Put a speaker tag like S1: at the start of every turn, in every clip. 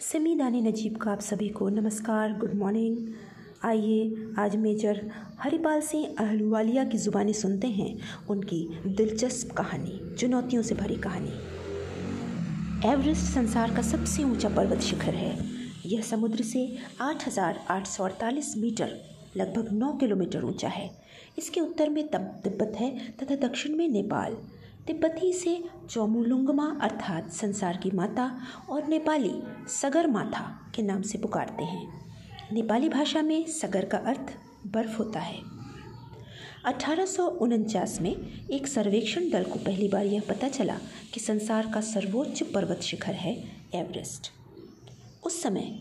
S1: सिमी दानी नजीब का आप सभी को नमस्कार गुड मॉर्निंग आइए आज मेजर हरिपाल सिंह अहलूवालिया की ज़ुबानी सुनते हैं उनकी दिलचस्प कहानी चुनौतियों से भरी कहानी। एवरेस्ट संसार का सबसे ऊँचा पर्वत शिखर है। यह समुद्र से 8,848 मीटर लगभग 9 किलोमीटर ऊँचा है। इसके उत्तर में तिब्बत है तथा दक्षिण में नेपाल। तिब्बती से चौमुलुंगमा अर्थात संसार की माता और नेपाली सगर माथा के नाम से पुकारते हैं। नेपाली भाषा में सगर का अर्थ बर्फ़ होता है। अठारह सौ उनचास में एक सर्वेक्षण दल को पहली बार यह पता चला कि संसार का सर्वोच्च पर्वत शिखर है एवरेस्ट। उस समय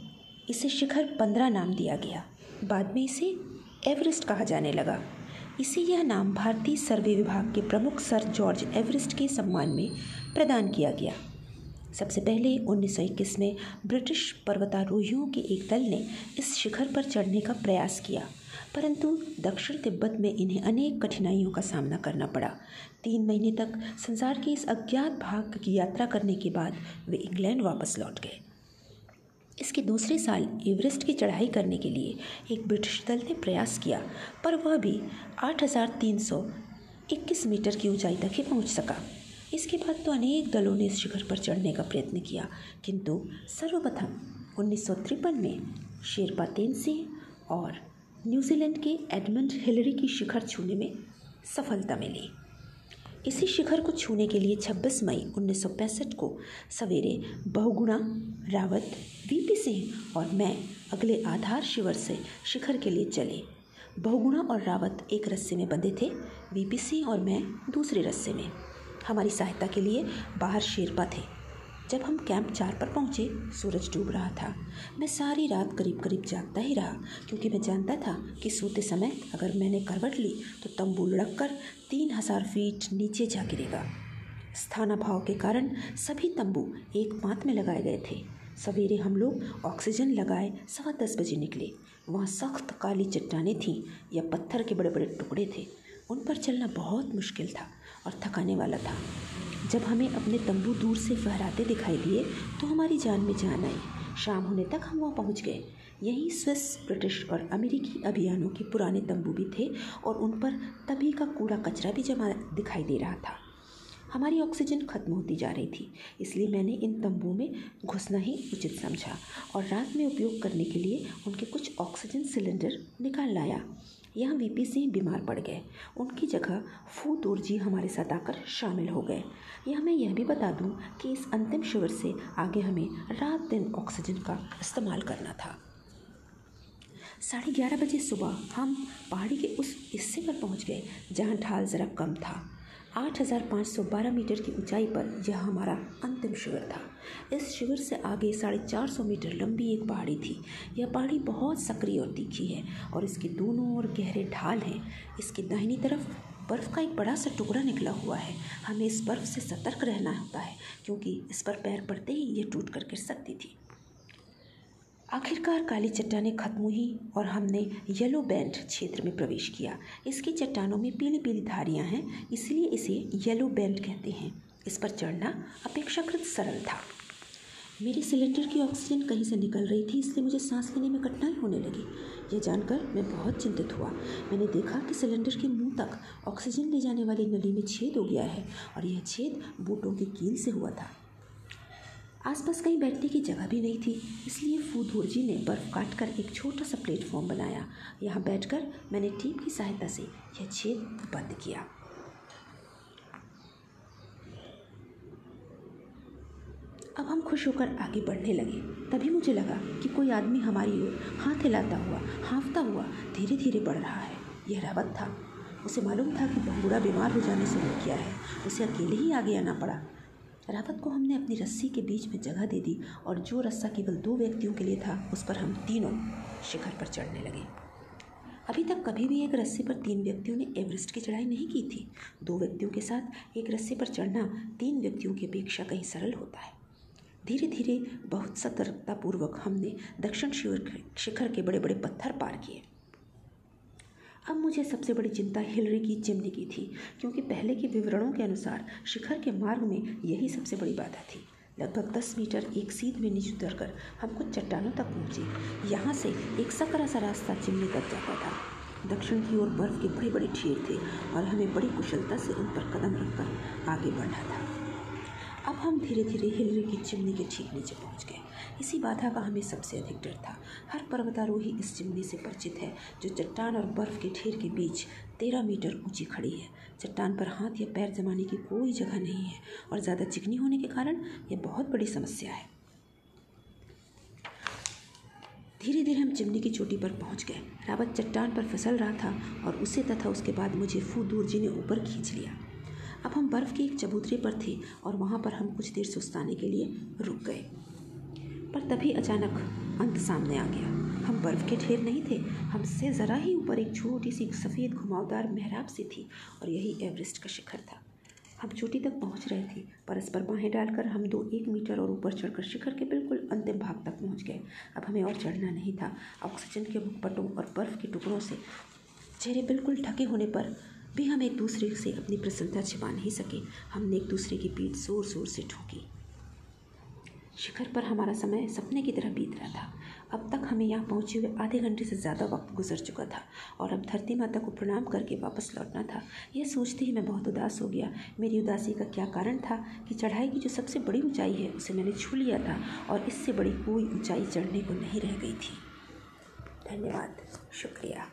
S1: इसे शिखर पंद्रह नाम दिया गया। बाद में इसे एवरेस्ट कहा जाने लगा। इसे यह नाम भारतीय सर्वे विभाग के प्रमुख सर जॉर्ज एवरेस्ट के सम्मान में प्रदान किया गया। सबसे पहले 1921 में ब्रिटिश पर्वतारोहियों के एक दल ने इस शिखर पर चढ़ने का प्रयास किया, परंतु दक्षिण तिब्बत में इन्हें अनेक कठिनाइयों का सामना करना पड़ा। तीन महीने तक संसार के इस अज्ञात भाग की यात्रा करने के बाद वे इंग्लैंड वापस लौट गए। इसके दूसरे साल एवरेस्ट की चढ़ाई करने के लिए एक ब्रिटिश दल ने प्रयास किया पर वह भी 8,321 मीटर की ऊंचाई तक ही पहुँच सका। इसके बाद तो अनेक दलों ने इस शिखर पर चढ़ने का प्रयत्न किया किंतु सर्वप्रथम उन्नीस सौ तिरपन में शेरपा तेन सिंह और न्यूजीलैंड के एडमंड हिलरी की शिखर छूने में सफलता मिली। इसी शिखर को छूने के लिए 26 मई उन्नीस सौ पैंसठ को सवेरे बहुगुणा, रावत, वीपी सिंह और मैं अगले आधार शिविर से शिखर के लिए चले। बहुगुणा और रावत एक रस्से में बंधे थे, वीपी सिंह और मैं दूसरे रस्से में। हमारी सहायता के लिए बाहर शेरपा थे। जब हम कैंप चार पर पहुँचे, सूरज डूब रहा था। मैं सारी रात करीब करीब जागता ही रहा, क्योंकि मैं जानता था कि सोते समय अगर मैंने करवट ली तो तंबू लड़क कर तीन हज़ार फीट नीचे जा गिरेगा। स्थानाभाव के कारण सभी तंबू एक मात में लगाए गए थे। सवेरे हम लोग ऑक्सीजन लगाए, सवा दस बजे निकले। वहाँ सख्त काली चट्टाने थीं या पत्थर के बड़े बड़े टुकड़े थे। उन पर चलना बहुत मुश्किल था और थकाने वाला था। जब हमें अपने तंबू दूर से फहराते दिखाई दिए तो हमारी जान में जान आई। शाम होने तक हम वहाँ पहुँच गए। यहीं स्विस, ब्रिटिश और अमेरिकी अभियानों के पुराने तंबू भी थे और उन पर तभी का कूड़ा कचरा भी जमा दिखाई दे रहा था। हमारी ऑक्सीजन खत्म होती जा रही थी, इसलिए मैंने इन तंबुओं में घुसना ही उचित समझा और रात में उपयोग करने के लिए उनके कुछ ऑक्सीजन सिलेंडर निकाल लाया। यहाँ वीपी सिंह बीमार पड़ गए। उनकी जगह फूतूर जी हमारे साथ आकर शामिल हो गए। यह मैं यह भी बता दूँ कि इस अंतिम शिविर से आगे हमें रात दिन ऑक्सीजन का इस्तेमाल करना था। साढ़े ग्यारह बजे सुबह हम पहाड़ी के उस हिस्से पर पहुँच गए, जहाँ ढाल ज़रा कम था। 8,512 मीटर की ऊंचाई पर यह हमारा अंतिम शिविर था। इस शिविर से आगे साढ़े चार सौ मीटर लंबी एक पहाड़ी थी। यह पहाड़ी बहुत सक्रिय और तीखी है और इसके दोनों ओर गहरे ढाल हैं। इसकी दाहिनी तरफ़ बर्फ़ का एक बड़ा सा टुकड़ा निकला हुआ है। हमें इस बर्फ़ से सतर्क रहना होता है क्योंकि इस पर पैर पड़ते ही ये टूट कर गिर सकती थी। आखिरकार काली चट्टानें खत्म हुई और हमने येलो बैंड क्षेत्र में प्रवेश किया। इसकी चट्टानों में पीली पीली धारियाँ हैं, इसलिए इसे येलो बैंड कहते हैं। इस पर चढ़ना अपेक्षाकृत सरल था। मेरी सिलेंडर की ऑक्सीजन कहीं से निकल रही थी, इसलिए मुझे सांस लेने में कठिनाई होने लगी। यह जानकर मैं बहुत चिंतित हुआ। मैंने देखा कि सिलेंडर के मुँह तक ऑक्सीजन ले जाने वाली नली में छेद हो गया है और यह छेद बूटों की कील से हुआ था। आसपास कहीं बैठने की जगह भी नहीं थी, इसलिए फूधूर जी ने बर्फ़ काट कर एक छोटा सा प्लेटफॉर्म बनाया। यहाँ बैठकर मैंने टीम की सहायता से यह छेद बंद किया। अब हम खुश होकर आगे बढ़ने लगे। तभी मुझे लगा कि कोई आदमी हमारी ओर हाथ हिलाता हुआ, हाँफता हुआ धीरे धीरे बढ़ रहा है। यह रावत था। उसे मालूम था कि बहुड़ा बीमार हो जाने से रुक गया है। उसे अकेले ही आगे आना पड़ा। रावत को हमने अपनी रस्सी के बीच में जगह दे दी और जो रस्सा केवल दो व्यक्तियों के लिए था, उस पर हम तीनों शिखर पर चढ़ने लगे। अभी तक कभी भी एक रस्सी पर तीन व्यक्तियों ने एवरेस्ट की चढ़ाई नहीं की थी। दो व्यक्तियों के साथ एक रस्सी पर चढ़ना तीन व्यक्तियों की अपेक्षा कहीं सरल होता है। धीरे धीरे बहुत सतर्कतापूर्वक हमने दक्षिण शिखर के बड़े बड़े पत्थर पार किए। अब मुझे सबसे बड़ी चिंता हिलरी की चिमनी की थी, क्योंकि पहले के विवरणों के अनुसार शिखर के मार्ग में यही सबसे बड़ी बाधा थी। लगभग दस मीटर एक सीध में नीचे उतर कर हम कुछ चट्टानों तक पहुँचे। यहाँ से एक सकरा सा रास्ता चिमनी तक जाता था। दक्षिण की ओर बर्फ़ के बड़े बड़े ढेर थे और हमें बड़ी कुशलता से उन पर कदम रखकर आगे बढ़ना था। अब हम धीरे धीरे हिलरी की चिमनी के ठीक नीचे पहुँच गए। इसी बाधा का हमें सबसे अधिक डर था। हर पर्वतारोही इस चिमनी से परिचित है, जो चट्टान और बर्फ़ के ढेर के बीच तेरह मीटर ऊँची खड़ी है। चट्टान पर हाथ या पैर जमाने की कोई जगह नहीं है और ज़्यादा चिकनी होने के कारण यह बहुत बड़ी समस्या है। धीरे धीरे हम चिमनी की चोटी पर पहुँच गए। रावत चट्टान पर फिसल रहा था और उसे तथा उसके बाद मुझे फू दूर जी ने ऊपर खींच लिया। अब हम बर्फ़ के एक चबूतरे पर थे और वहाँ पर हम कुछ देर सुस्ताने के लिए रुक गए। पर तभी अचानक अंत सामने आ गया। हम बर्फ़ के ढेर नहीं थे, हमसे ज़रा ही ऊपर एक छोटी सी सफ़ेद घुमावदार मेहराब सी थी और यही एवरेस्ट का शिखर था। हम चोटी तक पहुँच रहे थे, परस्पर बाहें डालकर हम दो एक मीटर और ऊपर चढ़कर शिखर के बिल्कुल अंतिम भाग तक पहुँच गए। अब हमें और चढ़ना नहीं था। ऑक्सीजन के मुखपटों और बर्फ़ के टुकड़ों से चेहरे बिल्कुल ढके होने पर भी हम एक दूसरे से अपनी प्रसन्नता छिपा नहीं सके, हमने एक दूसरे की पीठ ज़ोर ज़ोर से ठोकी। शिखर पर हमारा समय सपने की तरह बीत रहा था। अब तक हमें यहाँ पहुँचे हुए आधे घंटे से ज़्यादा वक्त गुजर चुका था और अब धरती माता को प्रणाम करके वापस लौटना था। यह सोचते ही मैं बहुत उदास हो गया। मेरी उदासी का क्या कारण था कि चढ़ाई की जो सबसे बड़ी ऊंचाई है, उसे मैंने छू लिया था और इससे बड़ी कोई ऊंचाई चढ़ने को नहीं रह गई थी। धन्यवाद। शुक्रिया।